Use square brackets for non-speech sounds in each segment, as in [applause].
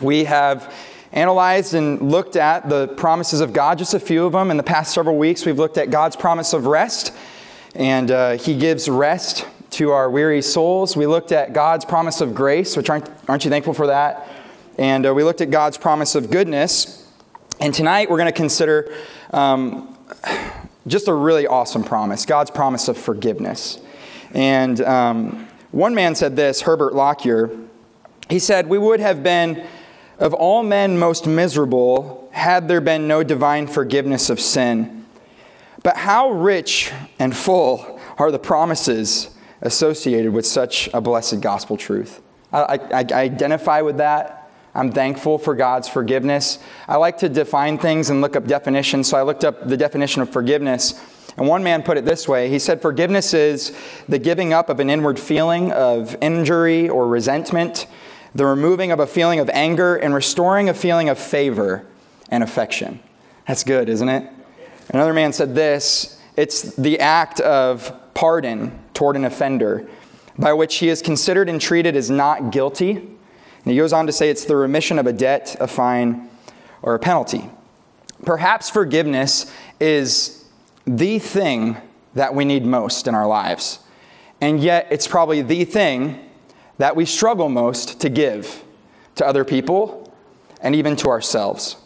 We have analyzed and looked at the promises of God, just a few of them. In the past several weeks, we've looked at God's promise of rest, and uh, He gives rest to our weary souls. We looked at God's promise of grace, which aren't, aren't you thankful for that? And uh, we looked at God's promise of goodness. And tonight we're going to consider um, just a really awesome promise God's promise of forgiveness. And um, one man said this, Herbert Lockyer. He said, We would have been of all men most miserable had there been no divine forgiveness of sin. But how rich and full are the promises associated with such a blessed gospel truth? I, I, I identify with that. I'm thankful for God's forgiveness. I like to define things and look up definitions, so I looked up the definition of forgiveness. And one man put it this way He said, Forgiveness is the giving up of an inward feeling of injury or resentment, the removing of a feeling of anger, and restoring a feeling of favor and affection. That's good, isn't it? Another man said this it's the act of pardon toward an offender by which he is considered and treated as not guilty and he goes on to say it's the remission of a debt, a fine, or a penalty. Perhaps forgiveness is the thing that we need most in our lives. And yet, it's probably the thing that we struggle most to give to other people and even to ourselves.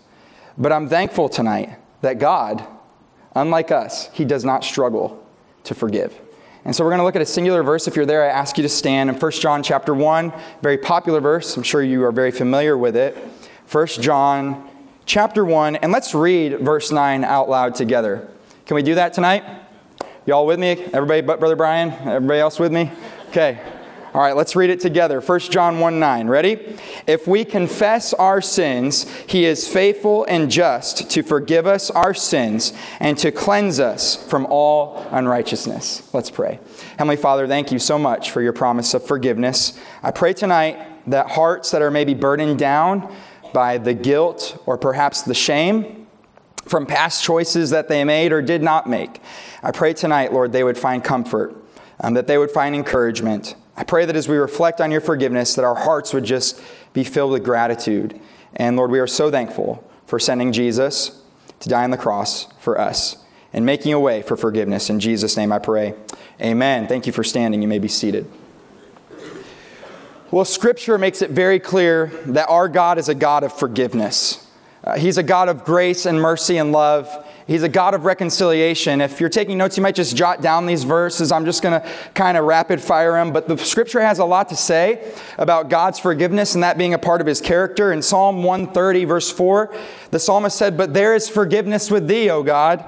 But I'm thankful tonight that God, unlike us, He does not struggle to forgive. And so we're going to look at a singular verse. If you're there, I ask you to stand in 1 John chapter 1, very popular verse. I'm sure you are very familiar with it. 1 John chapter 1, and let's read verse 9 out loud together. Can we do that tonight? Y'all with me? Everybody but Brother Brian? Everybody else with me? Okay. All right, let's read it together. 1 John 1 9. Ready? If we confess our sins, he is faithful and just to forgive us our sins and to cleanse us from all unrighteousness. Let's pray. Heavenly Father, thank you so much for your promise of forgiveness. I pray tonight that hearts that are maybe burdened down by the guilt or perhaps the shame from past choices that they made or did not make, I pray tonight, Lord, they would find comfort, um, that they would find encouragement I pray that as we reflect on your forgiveness, that our hearts would just be filled with gratitude. And Lord, we are so thankful for sending Jesus to die on the cross for us and making a way for forgiveness. In Jesus' name I pray. Amen. Thank you for standing. You may be seated. Well, Scripture makes it very clear that our God is a God of forgiveness. Uh, he's a God of grace and mercy and love. He's a God of reconciliation. If you're taking notes, you might just jot down these verses. I'm just going to kind of rapid fire them. But the scripture has a lot to say about God's forgiveness and that being a part of his character. In Psalm 130, verse 4, the psalmist said, But there is forgiveness with thee, O God,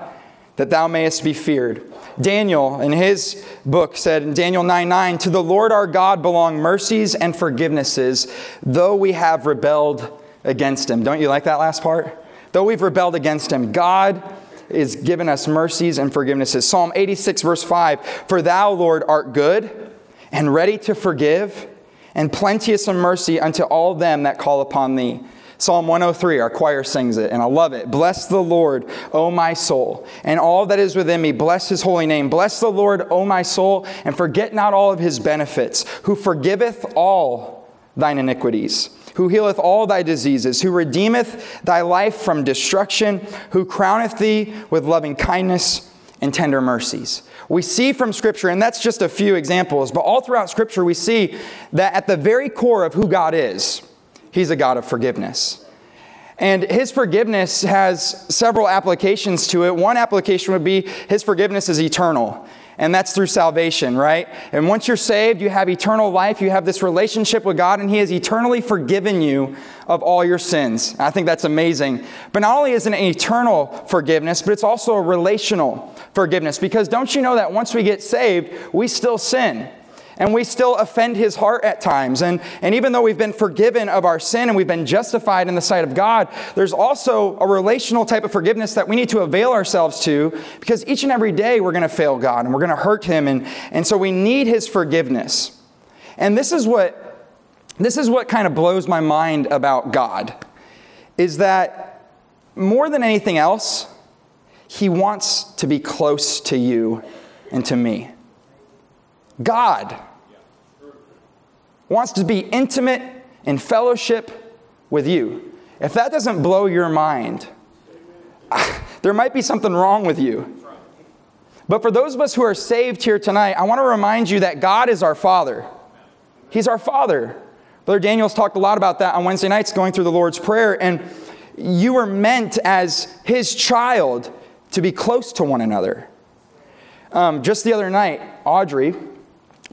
that thou mayest be feared. Daniel, in his book, said in Daniel 9 9, To the Lord our God belong mercies and forgivenesses, though we have rebelled against him. Don't you like that last part? Though we've rebelled against him, God is given us mercies and forgivenesses. Psalm 86, verse 5 For thou, Lord, art good and ready to forgive, and plenteous in mercy unto all them that call upon thee. Psalm 103, our choir sings it, and I love it. Bless the Lord, O my soul, and all that is within me. Bless his holy name. Bless the Lord, O my soul, and forget not all of his benefits, who forgiveth all thine iniquities who healeth all thy diseases, who redeemeth thy life from destruction, who crowneth thee with loving kindness and tender mercies. We see from Scripture, and that's just a few examples, but all throughout Scripture, we see that at the very core of who God is, He's a God of forgiveness. And His forgiveness has several applications to it. One application would be His forgiveness is eternal and that's through salvation, right? And once you're saved, you have eternal life, you have this relationship with God, and He has eternally forgiven you of all your sins. I think that's amazing. But not only is it an eternal forgiveness, but it's also a relational forgiveness because don't you know that once we get saved, we still sin? And we still offend his heart at times. And, and even though we've been forgiven of our sin and we've been justified in the sight of God, there's also a relational type of forgiveness that we need to avail ourselves to because each and every day we're going to fail God and we're going to hurt him. And, and so we need his forgiveness. And this is what this is what kind of blows my mind about God is that more than anything else, he wants to be close to you and to me. God wants to be intimate in fellowship with you. If that doesn't blow your mind, [laughs] there might be something wrong with you. But for those of us who are saved here tonight, I want to remind you that God is our Father. He's our Father. Brother Daniel's talked a lot about that on Wednesday nights going through the Lord's Prayer. And you were meant as His child to be close to one another. Um, just the other night, Audrey,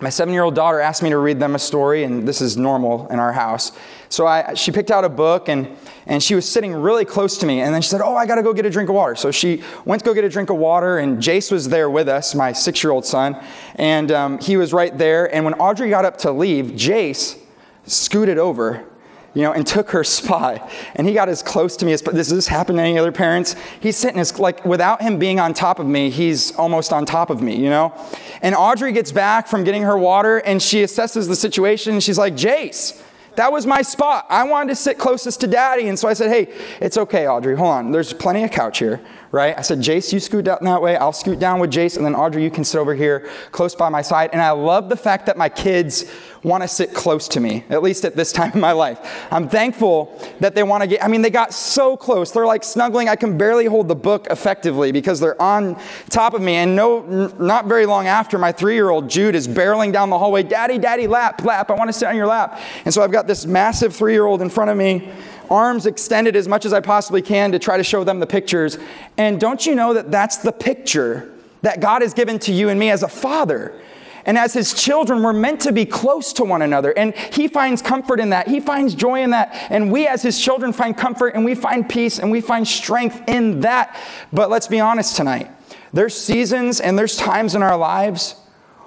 my seven year old daughter, asked me to read them a story, and this is normal in our house. So I, she picked out a book, and, and she was sitting really close to me. And then she said, Oh, I got to go get a drink of water. So she went to go get a drink of water, and Jace was there with us, my six year old son. And um, he was right there. And when Audrey got up to leave, Jace scooted over you know, and took her [laughs] spot. And he got as close to me as, does this happen to any other parents? He's sitting as, like, without him being on top of me, he's almost on top of me, you know? And Audrey gets back from getting her water and she assesses the situation she's like, Jace, that was my spot. I wanted to sit closest to daddy. And so I said, hey, it's okay, Audrey. Hold on. There's plenty of couch here, right? I said, Jace, you scoot down that way. I'll scoot down with Jace. And then Audrey, you can sit over here close by my side. And I love the fact that my kids want to sit close to me, at least at this time in my life. I'm thankful that they want to get, I mean, they got so close. They're like snuggling. I can barely hold the book effectively because they're on top of me. And no, not very long after, my three year old Jude is barreling down the hallway, Daddy, Daddy, lap, lap. I want to sit on your lap. And so I've got this massive three year old in front of me arms extended as much as I possibly can to try to show them the pictures. And don't you know that that's the picture that God has given to you and me as a father? And as his children, we're meant to be close to one another. And he finds comfort in that. He finds joy in that. And we, as his children, find comfort and we find peace and we find strength in that. But let's be honest tonight. There's seasons and there's times in our lives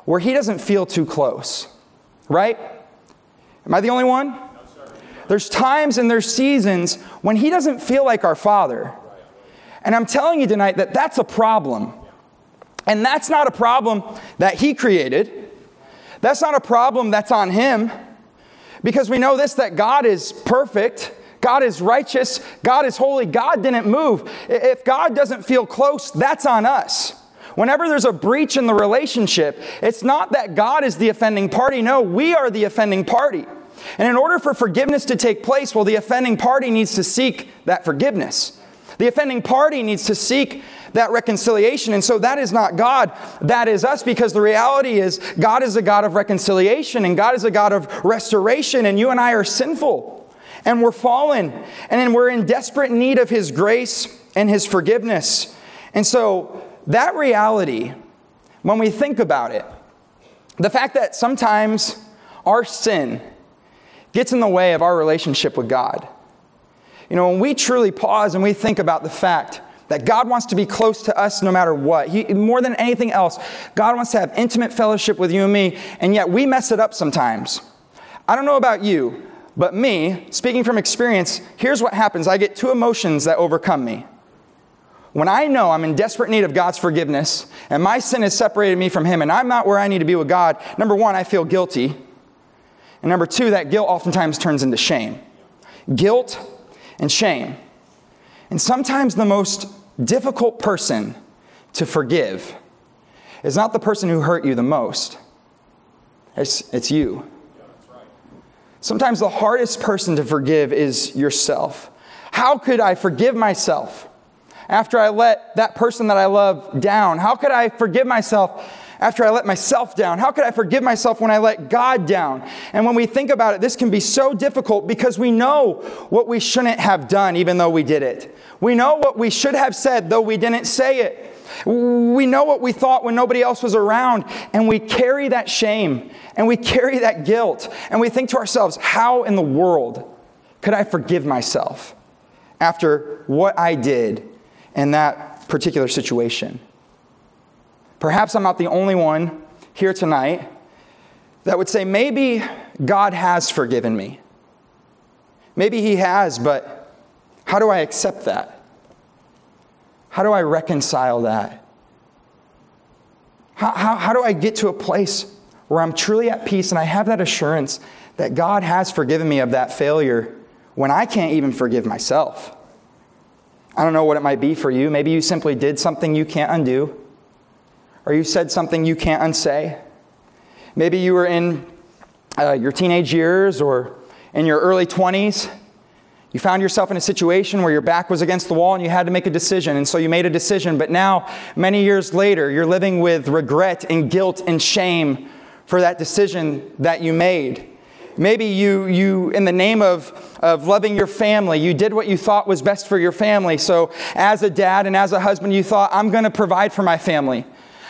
where he doesn't feel too close, right? Am I the only one? there's times and there's seasons when he doesn't feel like our father. And I'm telling you tonight that that's a problem. And that's not a problem that he created. That's not a problem that's on him. Because we know this that God is perfect, God is righteous, God is holy, God didn't move. If God doesn't feel close, that's on us. Whenever there's a breach in the relationship, it's not that God is the offending party. No, we are the offending party. And in order for forgiveness to take place, well, the offending party needs to seek that forgiveness. The offending party needs to seek that reconciliation. And so that is not God, that is us, because the reality is God is a God of reconciliation and God is a God of restoration, and you and I are sinful and we're fallen and we're in desperate need of His grace and His forgiveness. And so that reality, when we think about it, the fact that sometimes our sin gets in the way of our relationship with God. You know, when we truly pause and we think about the fact that God wants to be close to us no matter what. He, more than anything else, God wants to have intimate fellowship with you and me, and yet we mess it up sometimes. I don't know about you, but me, speaking from experience, here's what happens I get two emotions that overcome me. When I know I'm in desperate need of God's forgiveness and my sin has separated me from Him and I'm not where I need to be with God, number one, I feel guilty. And number two, that guilt oftentimes turns into shame. Guilt and shame. And sometimes the most difficult person to forgive is not the person who hurt you the most, it's, it's you. Sometimes the hardest person to forgive is yourself. How could I forgive myself after I let that person that I love down? How could I forgive myself after I let myself down? How could I forgive myself when I let God down? And when we think about it, this can be so difficult because we know what we shouldn't have done, even though we did it. We know what we should have said, though we didn't say it. We know what we thought when nobody else was around, and we carry that shame and we carry that guilt, and we think to ourselves, how in the world could I forgive myself after what I did in that particular situation? Perhaps I'm not the only one here tonight that would say, maybe God has forgiven me. Maybe He has, but how do I accept that? How do I reconcile that? How, how, how do I get to a place where I'm truly at peace and I have that assurance that God has forgiven me of that failure when I can't even forgive myself? I don't know what it might be for you. Maybe you simply did something you can't undo or you said something you can't unsay. Maybe you were in uh, your teenage years or in your early 20s You found yourself in a situation where your back was against the wall and you had to make a decision. And so you made a decision. But now, many years later, you're living with regret and guilt and shame for that decision that you made. Maybe you, you in the name of, of loving your family, you did what you thought was best for your family. So, as a dad and as a husband, you thought, I'm going to provide for my family.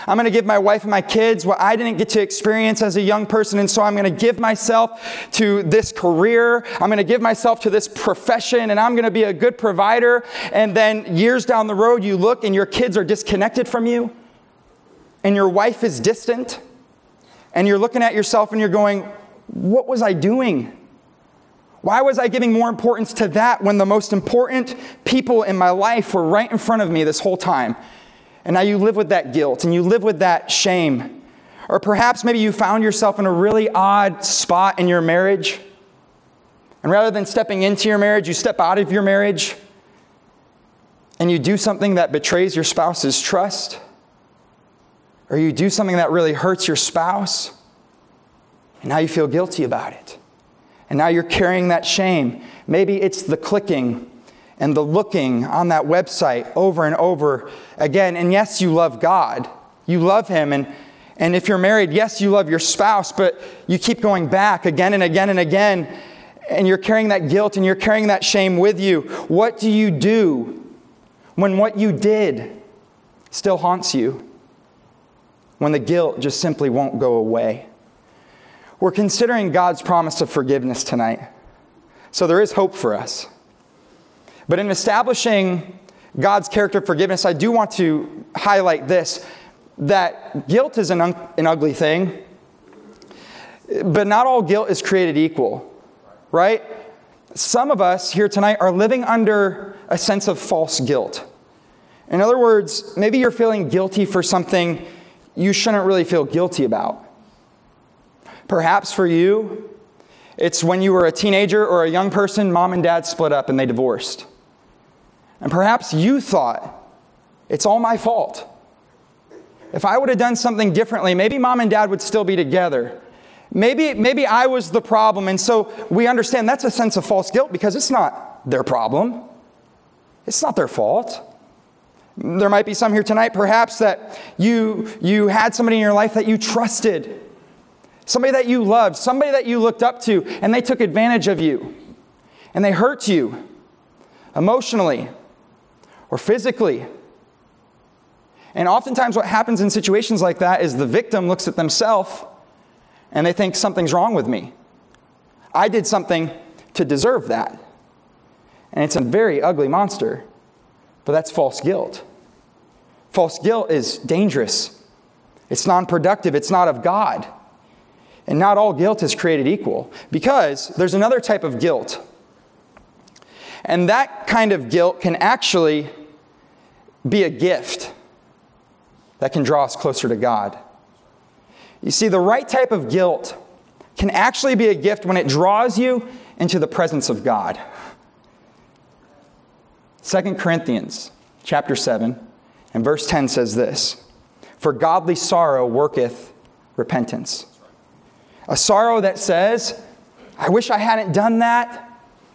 I'm going to give my wife and my kids what I didn't get to experience as a young person. And so I'm going to give myself to this career. I'm going to give myself to this profession and I'm going to be a good provider. And then years down the road, you look and your kids are disconnected from you and your wife is distant. And you're looking at yourself and you're going, What was I doing? Why was I giving more importance to that when the most important people in my life were right in front of me this whole time? And now you live with that guilt and you live with that shame. Or perhaps maybe you found yourself in a really odd spot in your marriage. And rather than stepping into your marriage, you step out of your marriage and you do something that betrays your spouse's trust. Or you do something that really hurts your spouse. And now you feel guilty about it. And now you're carrying that shame. Maybe it's the clicking and the looking on that website over and over again. And yes, you love God, you love Him. And, and if you're married, yes, you love your spouse, but you keep going back again and again and again. And you're carrying that guilt and you're carrying that shame with you. What do you do when what you did still haunts you? When the guilt just simply won't go away? We're considering God's promise of forgiveness tonight. So there is hope for us. But in establishing God's character of forgiveness, I do want to highlight this that guilt is an, un- an ugly thing, but not all guilt is created equal, right? Some of us here tonight are living under a sense of false guilt. In other words, maybe you're feeling guilty for something you shouldn't really feel guilty about. Perhaps for you, it's when you were a teenager or a young person, mom and dad split up and they divorced. And perhaps you thought, it's all my fault. If I would have done something differently, maybe mom and dad would still be together. Maybe, maybe I was the problem. And so we understand that's a sense of false guilt because it's not their problem, it's not their fault. There might be some here tonight, perhaps, that you, you had somebody in your life that you trusted, somebody that you loved, somebody that you looked up to, and they took advantage of you, and they hurt you emotionally, or physically. And oftentimes, what happens in situations like that is the victim looks at themselves and they think something's wrong with me. I did something to deserve that. And it's a very ugly monster, but that's false guilt. False guilt is dangerous, it's non productive, it's not of God. And not all guilt is created equal because there's another type of guilt and that kind of guilt can actually be a gift that can draw us closer to God. You see, the right type of guilt can actually be a gift when it draws you into the presence of God. 2 Corinthians chapter 7 and verse 10 says this For godly sorrow worketh repentance. A sorrow that says, I wish I hadn't done that.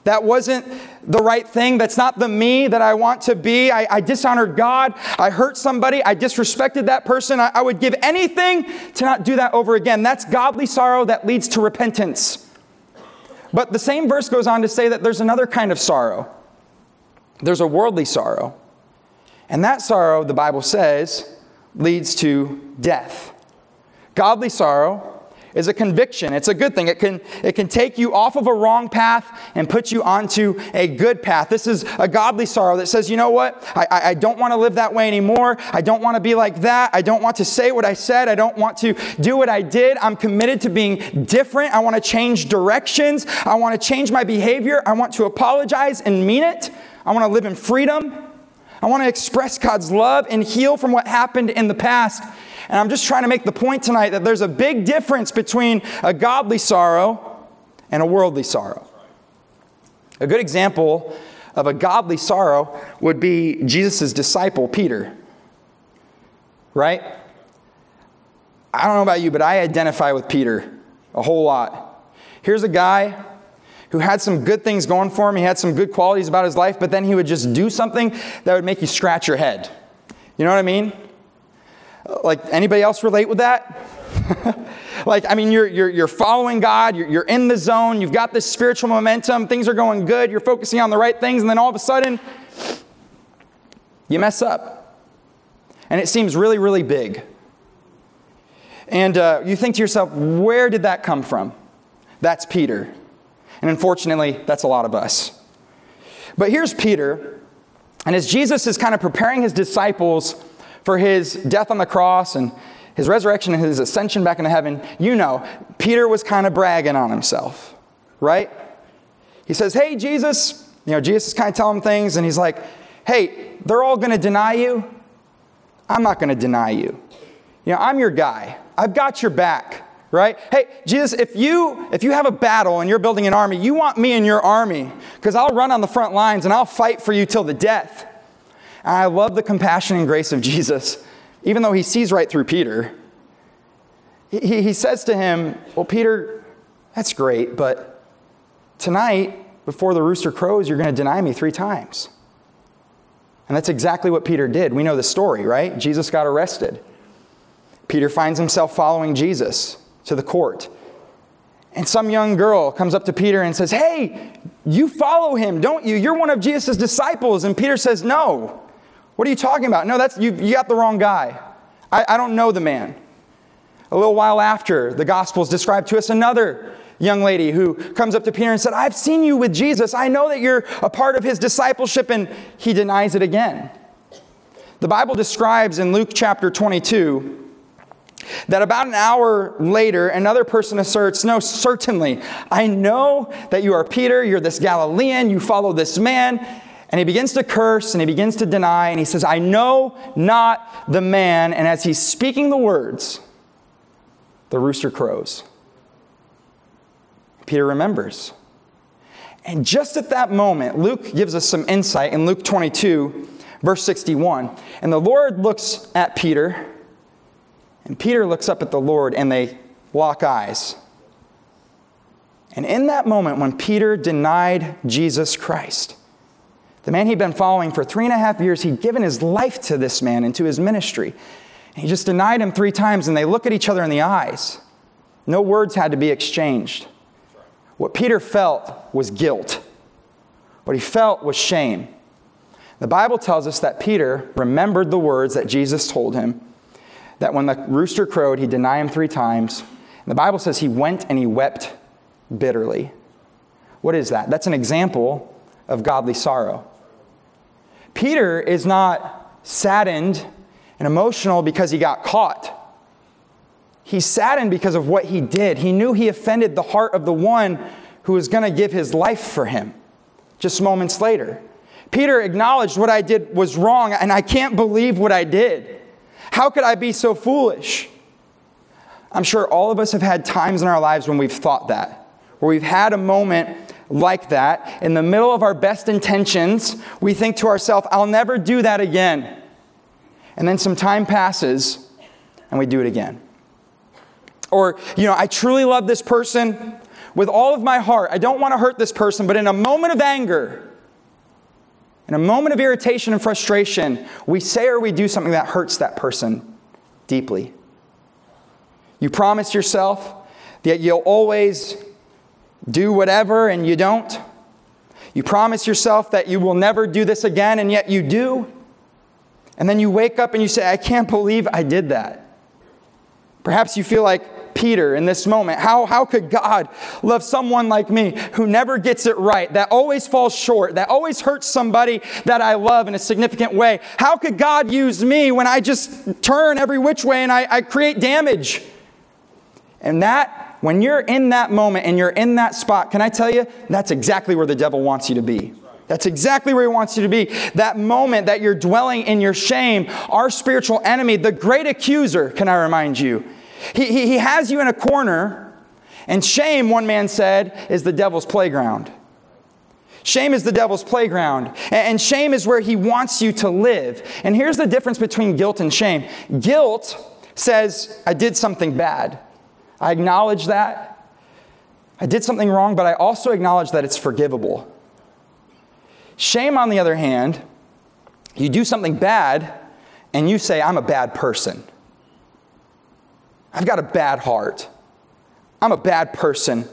That wasn't the right thing. That's not the me that I want to be. I, I dishonored God. I hurt somebody. I disrespected that person. I, I would give anything to not do that over again. That's godly sorrow that leads to repentance. But the same verse goes on to say that there's another kind of sorrow. There's a worldly sorrow. And that sorrow, the Bible says, leads to death. Godly sorrow is a conviction. It's a good thing. It can, it can take you off of a wrong path and put you onto a good path. This is a godly sorrow that says, you know what? I, I don't want to live that way anymore. I don't want to be like that. I don't want to say what I said. I don't want to do what I did. I'm committed to being different. I want to change directions. I want to change my behavior. I want to apologize and mean it. I want to live in freedom. I want to express God's love and heal from what happened in the past. And I'm just trying to make the point tonight that there's a big difference between a godly sorrow and a worldly sorrow. A good example of a godly sorrow would be Jesus' disciple, Peter. Right? I don't know about you, but I identify with Peter a whole lot. Here's a guy who had some good things going for him. He had some good qualities about his life, but then he would just do something that would make you scratch your head. You know what I mean? Like, anybody else relate with that? [laughs] like, I mean, you're, you're, you're following God, you're, you're in the zone, you've got this spiritual momentum, things are going good, you're focusing on the right things, and then all of a sudden, you mess up. And it seems really, really big. And uh, you think to yourself, where did that come from? That's Peter. And unfortunately, that's a lot of us. But here's Peter, and as Jesus is kind of preparing his disciples for his death on the cross and his resurrection and his ascension back into heaven, you know, Peter was kind of bragging on himself, right? He says, Hey, Jesus, you know, Jesus is kind of telling him things, and he's like, Hey, they're all going to deny you. I'm not going to deny you. You know, I'm your guy. I've got your back right hey jesus if you if you have a battle and you're building an army you want me in your army because i'll run on the front lines and i'll fight for you till the death and i love the compassion and grace of jesus even though he sees right through peter he, he says to him well peter that's great but tonight before the rooster crows you're going to deny me three times and that's exactly what peter did we know the story right jesus got arrested peter finds himself following jesus to the court. And some young girl comes up to Peter and says, Hey, you follow him, don't you? You're one of Jesus' disciples. And Peter says, No. What are you talking about? No, that's you, you got the wrong guy. I, I don't know the man. A little while after, the Gospels describe to us another young lady who comes up to Peter and said, I've seen you with Jesus. I know that you're a part of his discipleship, and he denies it again. The Bible describes in Luke chapter 22 that about an hour later, another person asserts, No, certainly, I know that you are Peter, you're this Galilean, you follow this man. And he begins to curse and he begins to deny, and he says, I know not the man. And as he's speaking the words, the rooster crows. Peter remembers. And just at that moment, Luke gives us some insight in Luke 22, verse 61. And the Lord looks at Peter and Peter looks up at the Lord and they lock eyes. And in that moment, when Peter denied Jesus Christ, the man he'd been following for three and a half years, he'd given his life to this man and to his ministry. And he just denied him three times, and they look at each other in the eyes. No words had to be exchanged. What Peter felt was guilt, what he felt was shame. The Bible tells us that Peter remembered the words that Jesus told him that when the rooster crowed, he'd deny him three times. And the Bible says he went and he wept bitterly. What is that? That's an example of godly sorrow. Peter is not saddened and emotional because he got caught. He's saddened because of what he did. He knew he offended the heart of the one who was going to give his life for him just moments later. Peter acknowledged what I did was wrong, and I can't believe what I did. How could I be so foolish? I'm sure all of us have had times in our lives when we've thought that, where we've had a moment like that. In the middle of our best intentions, we think to ourselves, I'll never do that again. And then some time passes and we do it again. Or, you know, I truly love this person with all of my heart. I don't want to hurt this person, but in a moment of anger, in a moment of irritation and frustration, we say or we do something that hurts that person deeply. You promise yourself that you'll always do whatever and you don't. You promise yourself that you will never do this again and yet you do. And then you wake up and you say, I can't believe I did that. Perhaps you feel like Peter in this moment. How, how could God love someone like me who never gets it right, that always falls short, that always hurts somebody that I love in a significant way? How could God use me when I just turn every which way and I, I create damage? And that, when you're in that moment and you're in that spot, can I tell you, that's exactly where the devil wants you to be. That's exactly where he wants you to be. That moment that you're dwelling in your shame, our spiritual enemy, the great accuser, can I remind you? He, he, he has you in a corner, and shame, one man said, is the devil's playground. Shame is the devil's playground, and shame is where he wants you to live. And here's the difference between guilt and shame guilt says, I did something bad. I acknowledge that. I did something wrong, but I also acknowledge that it's forgivable. Shame, on the other hand, you do something bad and you say, I'm a bad person. I've got a bad heart. I'm a bad person.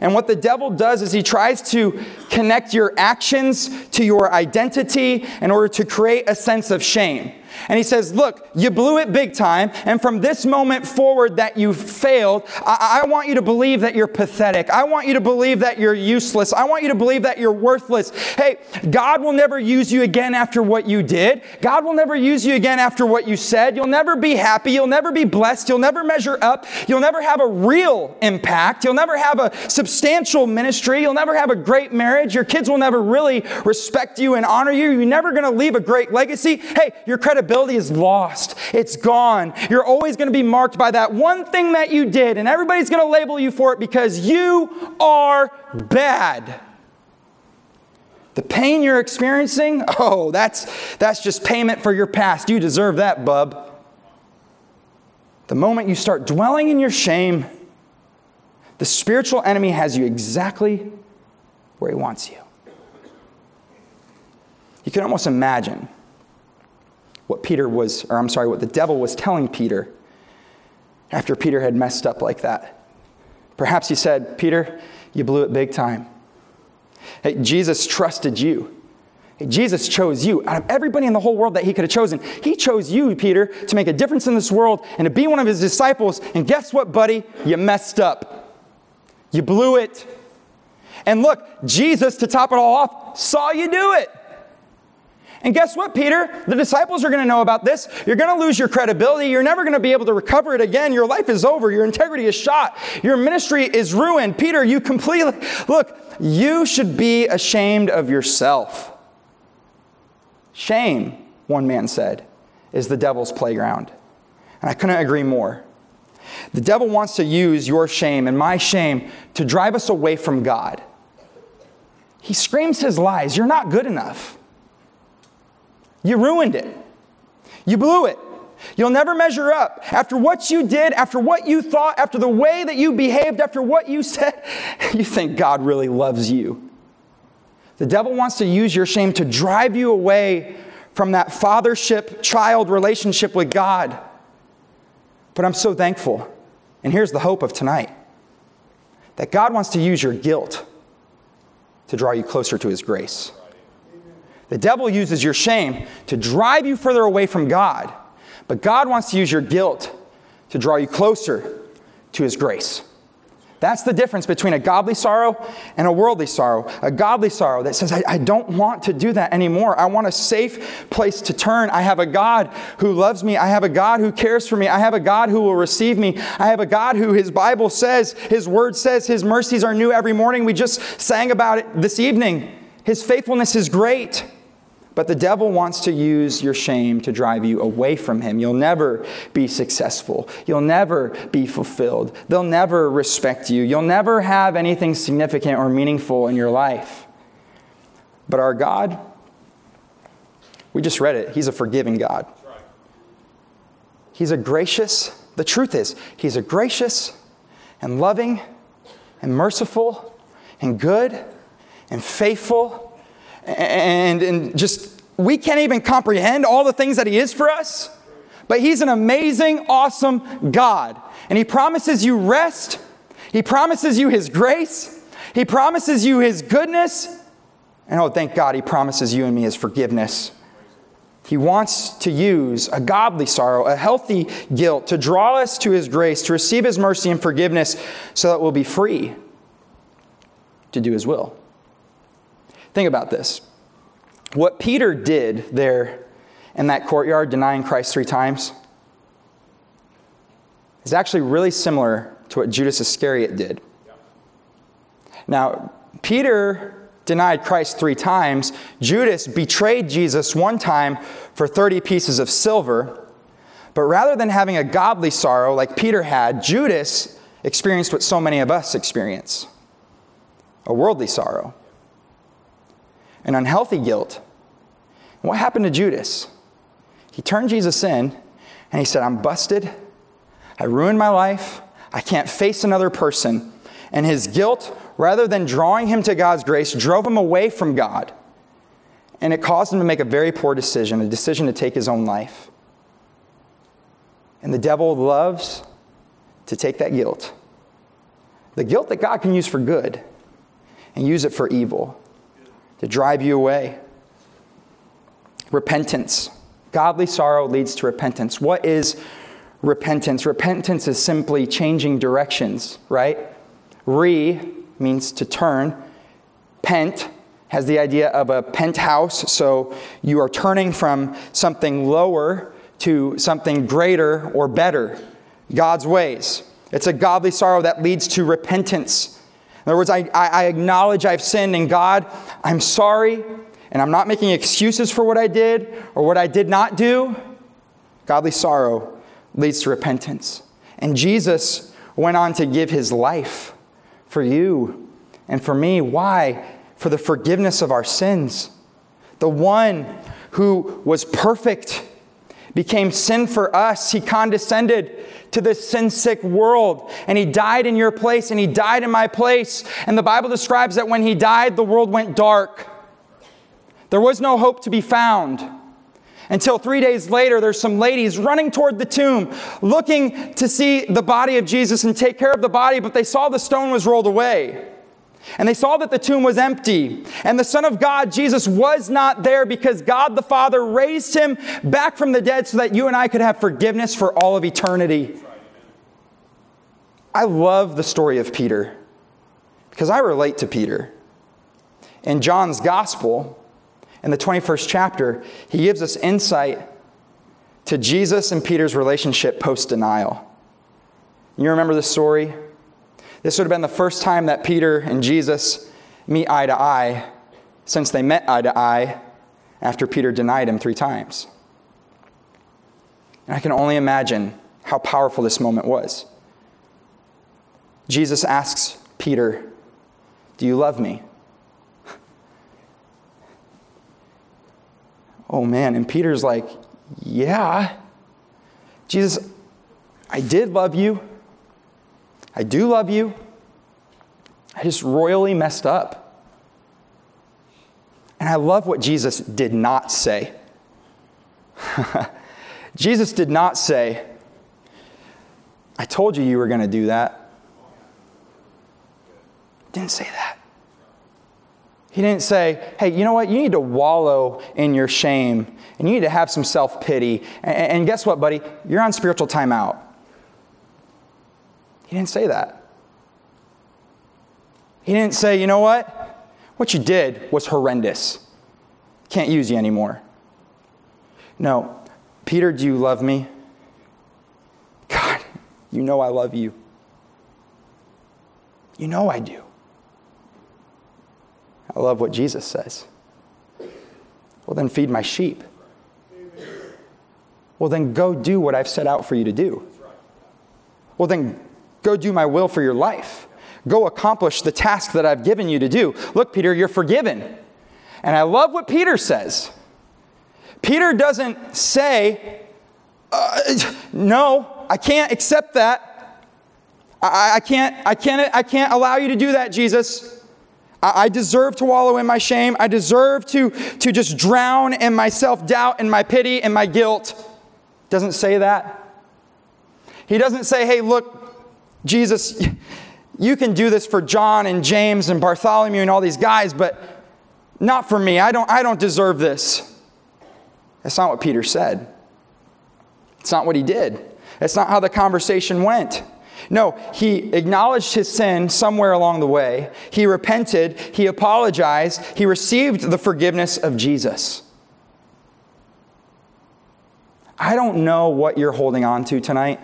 And what the devil does is he tries to connect your actions to your identity in order to create a sense of shame. And he says, Look, you blew it big time. And from this moment forward that you failed, I-, I, want you to believe that you're pathetic. I want you to believe that you're useless. I want you to believe that you're worthless. Hey, God will never use you again after what you did. God will never use you again after what you said. You'll never be happy. You'll never be blessed. You'll never measure up. You'll never have a real impact. You'll never have a substantial ministry. You'll never have a great marriage. Your kids will never really respect you and honor you. You're never going to leave a great legacy. Hey, your credit credibility is lost. It's gone. You're always going to be marked by that one thing that you did, and everybody's going to label you for it because you are bad. The pain you're experiencing, [laughs] oh, that's, that's just payment for your past. You deserve that, bub. The moment you start dwelling in your shame, the spiritual enemy has you exactly where he wants you. You can almost imagine what Peter was, or I'm sorry, what the devil was telling Peter after Peter had messed up like that. Perhaps he said, Peter, you blew it big time. Hey, Jesus trusted you. Hey, Jesus chose you. Out of everybody in the whole world that he could have chosen, he chose you, Peter, to make a difference in this world and to be one of his disciples. And guess what, buddy? You messed up. You blew it. And look, Jesus, to top it all off, saw you do it. And guess what, Peter? The disciples are going to know about this. You're going to lose your credibility. You're never going to be able to recover it again. Your life is over. Your integrity is shot. Your ministry is ruined. Peter, you completely, look, you should be ashamed of yourself. Shame, one man said, is the devil's playground. And I couldn't agree more. The devil wants to use your shame and my shame to drive us away from God. He screams his lies. You're not good enough. You ruined it. You blew it. You'll never measure up. After what you did, after what you thought, after the way that you behaved, after what you [laughs] said, you think God really loves you. The devil wants to use your shame to drive you away from that fathership child relationship with God. But I'm so thankful. And here's the hope of tonight that God wants to use your guilt to draw you closer to his grace. The devil uses your shame to drive you further away from God, but God wants to use your guilt to draw you closer to his grace. That's the difference between a godly sorrow and a worldly sorrow. A godly sorrow that says, I, I, don't want to do that anymore. I want a safe place to turn. I have a God who loves me. I have a God who cares for me. I have a God who will receive me. I have a God who his Bible says, his word says, his mercies are new every morning. We just sang about it this evening. His faithfulness is great. But the devil wants to use your shame to drive you away from him. You'll never be successful. You'll never be fulfilled. They'll never respect you. You'll never have anything significant or meaningful in your life. But our God, we just read it, He's a forgiving God. He's a gracious, the truth is, He's a gracious and loving and merciful and good and faithful and, and just, we can't even comprehend all the things that He is for us. But He's an amazing, awesome God. And He promises you rest, He promises you His grace, He promises you His goodness. And oh, thank God, He promises you and me His forgiveness. He wants to use a godly sorrow, a healthy guilt, to draw us to His grace, to receive His mercy and forgiveness, so that we'll be free to do His will. Think about this. What Peter did there in that courtyard, denying Christ three times, is actually really similar to what Judas Iscariot did. Now, Peter denied Christ three times. Judas betrayed Jesus one time for 30 pieces of silver. But rather than having a godly sorrow like Peter had, Judas experienced what so many of us experience a worldly sorrow an unhealthy guilt. And what happened to Judas? He turned Jesus in and he said, I'm busted. I ruined my life. I can't face another person. And his guilt, rather than drawing him to God's grace, drove him away from God. And it caused him to make a very poor decision, a decision to take his own life. And the devil loves to take that guilt, the guilt that God can use for good, and use it for evil, drive you away. Repentance. Godly sorrow leads to repentance. What is repentance? Repentance is simply changing directions, right? Re means to turn. Pent has the idea of a penthouse, so you are turning from something lower to something greater or better. God's ways. It's a godly sorrow that leads to repentance. In other words, I, I, acknowledge I've sinned, and God, I'm sorry, and I'm not making excuses for what I did or what I did not do. Godly sorrow leads to repentance. And Jesus went on to give his life for you and for me. Why? For the forgiveness of our sins. The one who was perfect became sin for us. He condescended to this sin sick world and he died in your place and he died in my place. And the Bible describes that when he died, the world went dark. There was no hope to be found. Until three days later, there's some ladies running toward the tomb, looking to see the body of Jesus and take care of the body, but they saw the stone was rolled away. And they saw that the tomb was empty. And the Son of God, Jesus, was not there because God the Father raised him back from the dead so that you and I could have forgiveness for all of eternity. I love the story of Peter because I relate to Peter. In John's Gospel, in the 21st chapter, he gives us insight to Jesus and Peter's relationship post denial. You remember the story? This would have been the first time that Peter and Jesus meet eye to eye since they met eye to eye after Peter denied him three times. And I can only imagine how powerful this moment was. Jesus asks Peter, Do you love me? [laughs] Oh man, and Peter's like, Yeah. Jesus, I did love you. I do love you. I just royally messed up. And I love what Jesus did not say. [laughs] Jesus did not say, I told you you were going to do that. Didn't say that. He didn't say, hey, you know what? You need to wallow in your shame and you need to have some self pity. And, guess what, buddy? You're on spiritual timeout. He didn't say that. He didn't say, you know what? What you did was horrendous. Can't use you anymore. No. Peter, do you love me? God, you know I love you. You know I do. I love what Jesus says. Well, then feed my sheep. Well, then go do what I've set out for you to do. Well, then Go do my will for your life. Go accomplish the task that I've given you to do. Look, Peter, you're forgiven. And I love what Peter says. Peter doesn't say, uh, No, I can't accept that. I, I, can't, I, can't, I can't allow you to do that, Jesus. I, deserve to wallow in my shame. I deserve to, to just drown in my self doubt and my pity and my guilt. Doesn't say that. He doesn't say, Hey, look, Jesus, you can do this for John and James and Bartholomew and all these guys, but not for me. I don't, I don't deserve this. That's not what Peter said. It's not what he did. It's not how the conversation went. No, he acknowledged his sin somewhere along the way. He repented. He apologized. He received the forgiveness of Jesus. I don't know what you're holding on to tonight.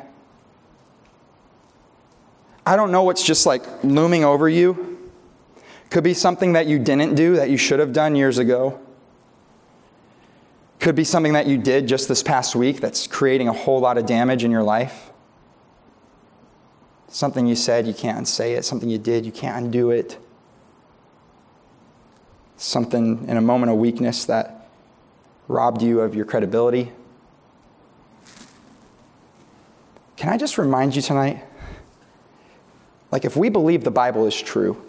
I don't know what's just like looming over you. Could be something that you didn't do that you should have done years ago. Could be something that you did just this past week that's creating a whole lot of damage in your life. Something you said, you can't unsay it. Something you did, you can't undo it. Something in a moment of weakness that robbed you of your credibility. Can I just remind you tonight Like, if we believe the Bible is true,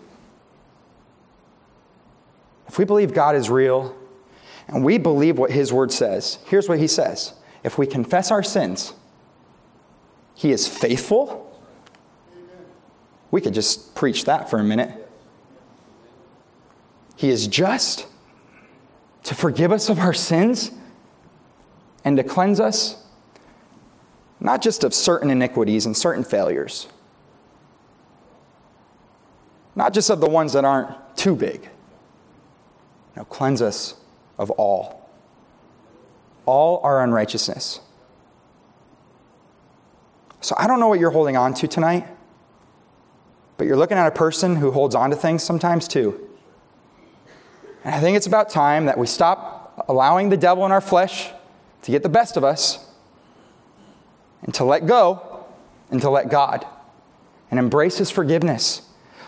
if we believe God is real, and we believe what His Word says, here's what He says If we confess our sins, He is faithful. We could just preach that for a minute. He is just to forgive us of our sins and to cleanse us, not just of certain iniquities and certain failures, not just of the ones that aren't too big. No, cleanse us of all. All our unrighteousness. So I don't know what you're holding on to tonight, but you're looking at a person who holds on to things sometimes too. And I think it's about time that we stop allowing the devil in our flesh to get the best of us and to let go and to let God and embrace his forgiveness.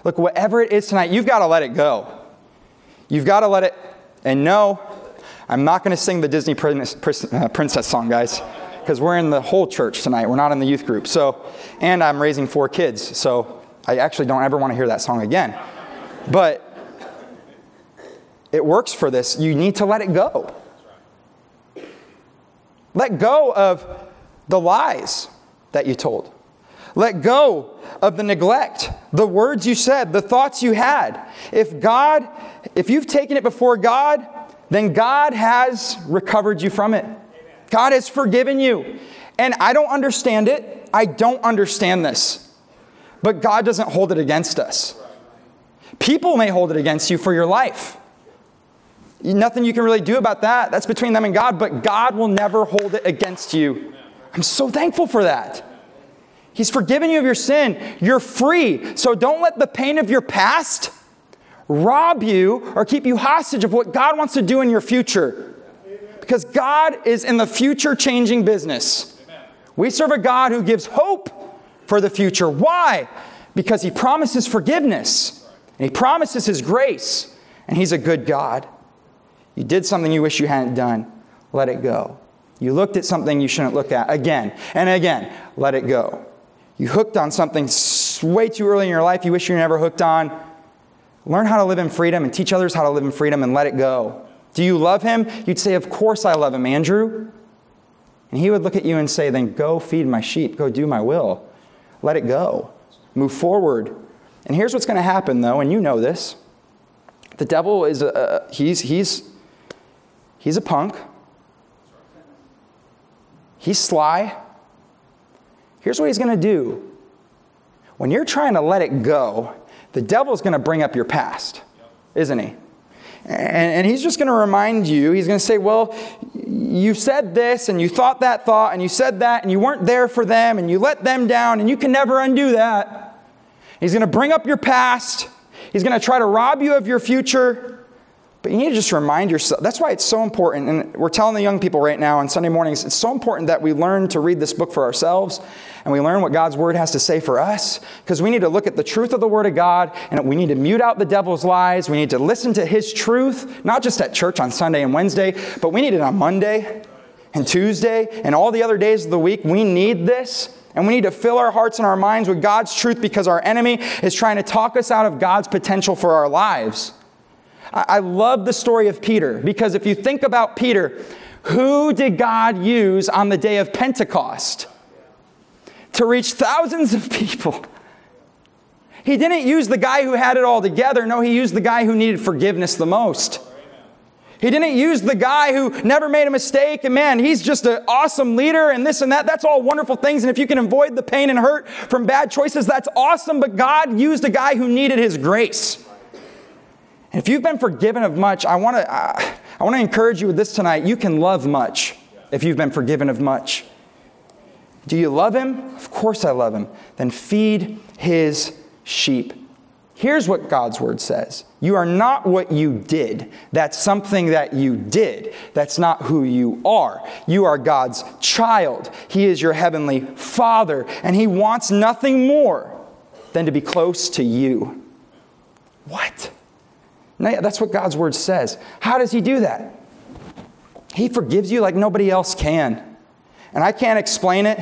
Look, whatever it is tonight, you've got to let it go. You've got to let it, and no, I'm not going to sing the Disney uh, princess song, guys, because we're in the whole church tonight. We're not in the youth group. So, and I'm raising four kids, so I actually don't ever want to hear that song again. But it works for this. You need to let it go. Let go of the lies that you told. Let go of the neglect, the words you said, the thoughts you had. If God, if you've taken it before God, then God has recovered you from it. God has forgiven you. And I don't understand it. I don't understand this. But God doesn't hold it against us. People may hold it against you for your life. Nothing you can really do about that. That's between them and God, but God will never hold it against you. I'm so thankful for that. He's forgiven you of your sin. You're free. So don't let the pain of your past rob you or keep you hostage of what God wants to do in your future. Because God is in the future changing business. We serve a God who gives hope for the future. Why? Because He promises forgiveness, and He promises His grace, and He's a good God. You did something you wish you hadn't done, let it go. You looked at something you shouldn't look at again and again, let it go. You hooked on something way too early in your life you wish you were never hooked on. Learn how to live in freedom and teach others how to live in freedom and let it go. Do you love him? You'd say, Of course I love him, Andrew. And he would look at you and say, Then go feed my sheep, go do my will. Let it go. Move forward. And here's what's going to happen, though, and you know this. The devil is, a, he's, he's He's a punk. He's sly. Here's what he's going to do. When you're trying to let it go, the devil's going to bring up your past, isn't he? And, he's just going to remind you, he's going to say, Well, you said this, and you thought that thought, and you said that, and you weren't there for them, and you let them down, and you can never undo that. He's going to bring up your past. He's going to try to rob you of your future. But you need to just remind yourself. That's why it's so important. And we're telling the young people right now on Sunday mornings, it's so important that we learn to read this book for ourselves and we learn what God's word has to say for us because we need to look at the truth of the word of God and we need to mute out the devil's lies. We need to listen to his truth, not just at church on Sunday and Wednesday, but we need it on Monday and Tuesday and all the other days of the week. We need this. And we need to fill our hearts and our minds with God's truth because our enemy is trying to talk us out of God's potential for our lives. I love the story of Peter because if you think about Peter, who did God use on the day of Pentecost to reach thousands of people? He didn't use the guy who had it all together. No, he used the guy who needed forgiveness the most. He didn't use the guy who never made a mistake and man, he's just an awesome leader and this and that. That's all wonderful things. And if you can avoid the pain and hurt from bad choices, that's awesome. But God used a guy who needed his grace. If you've been forgiven of much, I want to uh, I want to encourage you with this tonight. You can love much if you've been forgiven of much. Do you love him? Of course I love him. Then feed his sheep. Here's what God's word says You are not what you did. That's something that you did. That's not who you are. You are God's child. He is your heavenly father, and he wants nothing more than to be close to you. What? That's what God's word says. How does He do that? He forgives you like nobody else can. And I can't explain it,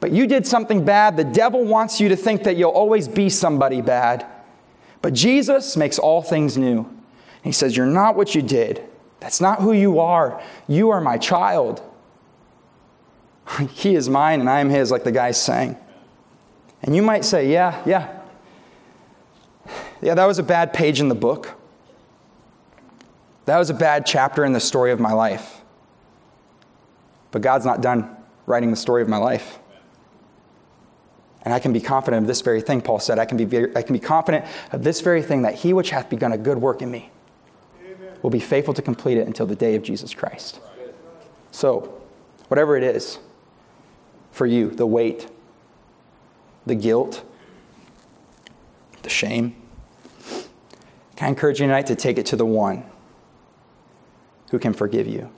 but you did something bad. The devil wants you to think that you'll always be somebody bad. But Jesus makes all things new. He says, You're not what you did. That's not who you are. You are my child. [laughs] he is mine and I am his, like the guy's saying. And you might say, Yeah, yeah. Yeah, that was a bad page in the book. That was a bad chapter in the story of my life. But God's not done writing the story of my life. And I can be confident of this very thing, Paul said. I can be, very, I can be confident of this very thing that he which hath begun a good work in me Amen. will be faithful to complete it until the day of Jesus Christ. So, whatever it is for you, the weight, the guilt, the shame, can I encourage you tonight to take it to the one who can forgive you?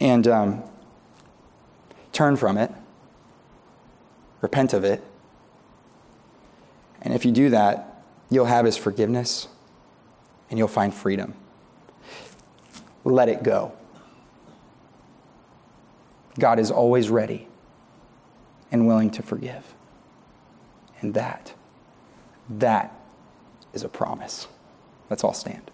And um, turn from it repent of it. And if you do that, you'll have his forgiveness and you'll find freedom. Let it go. God is always ready and willing to forgive. And that, that is a promise. Let's all stand.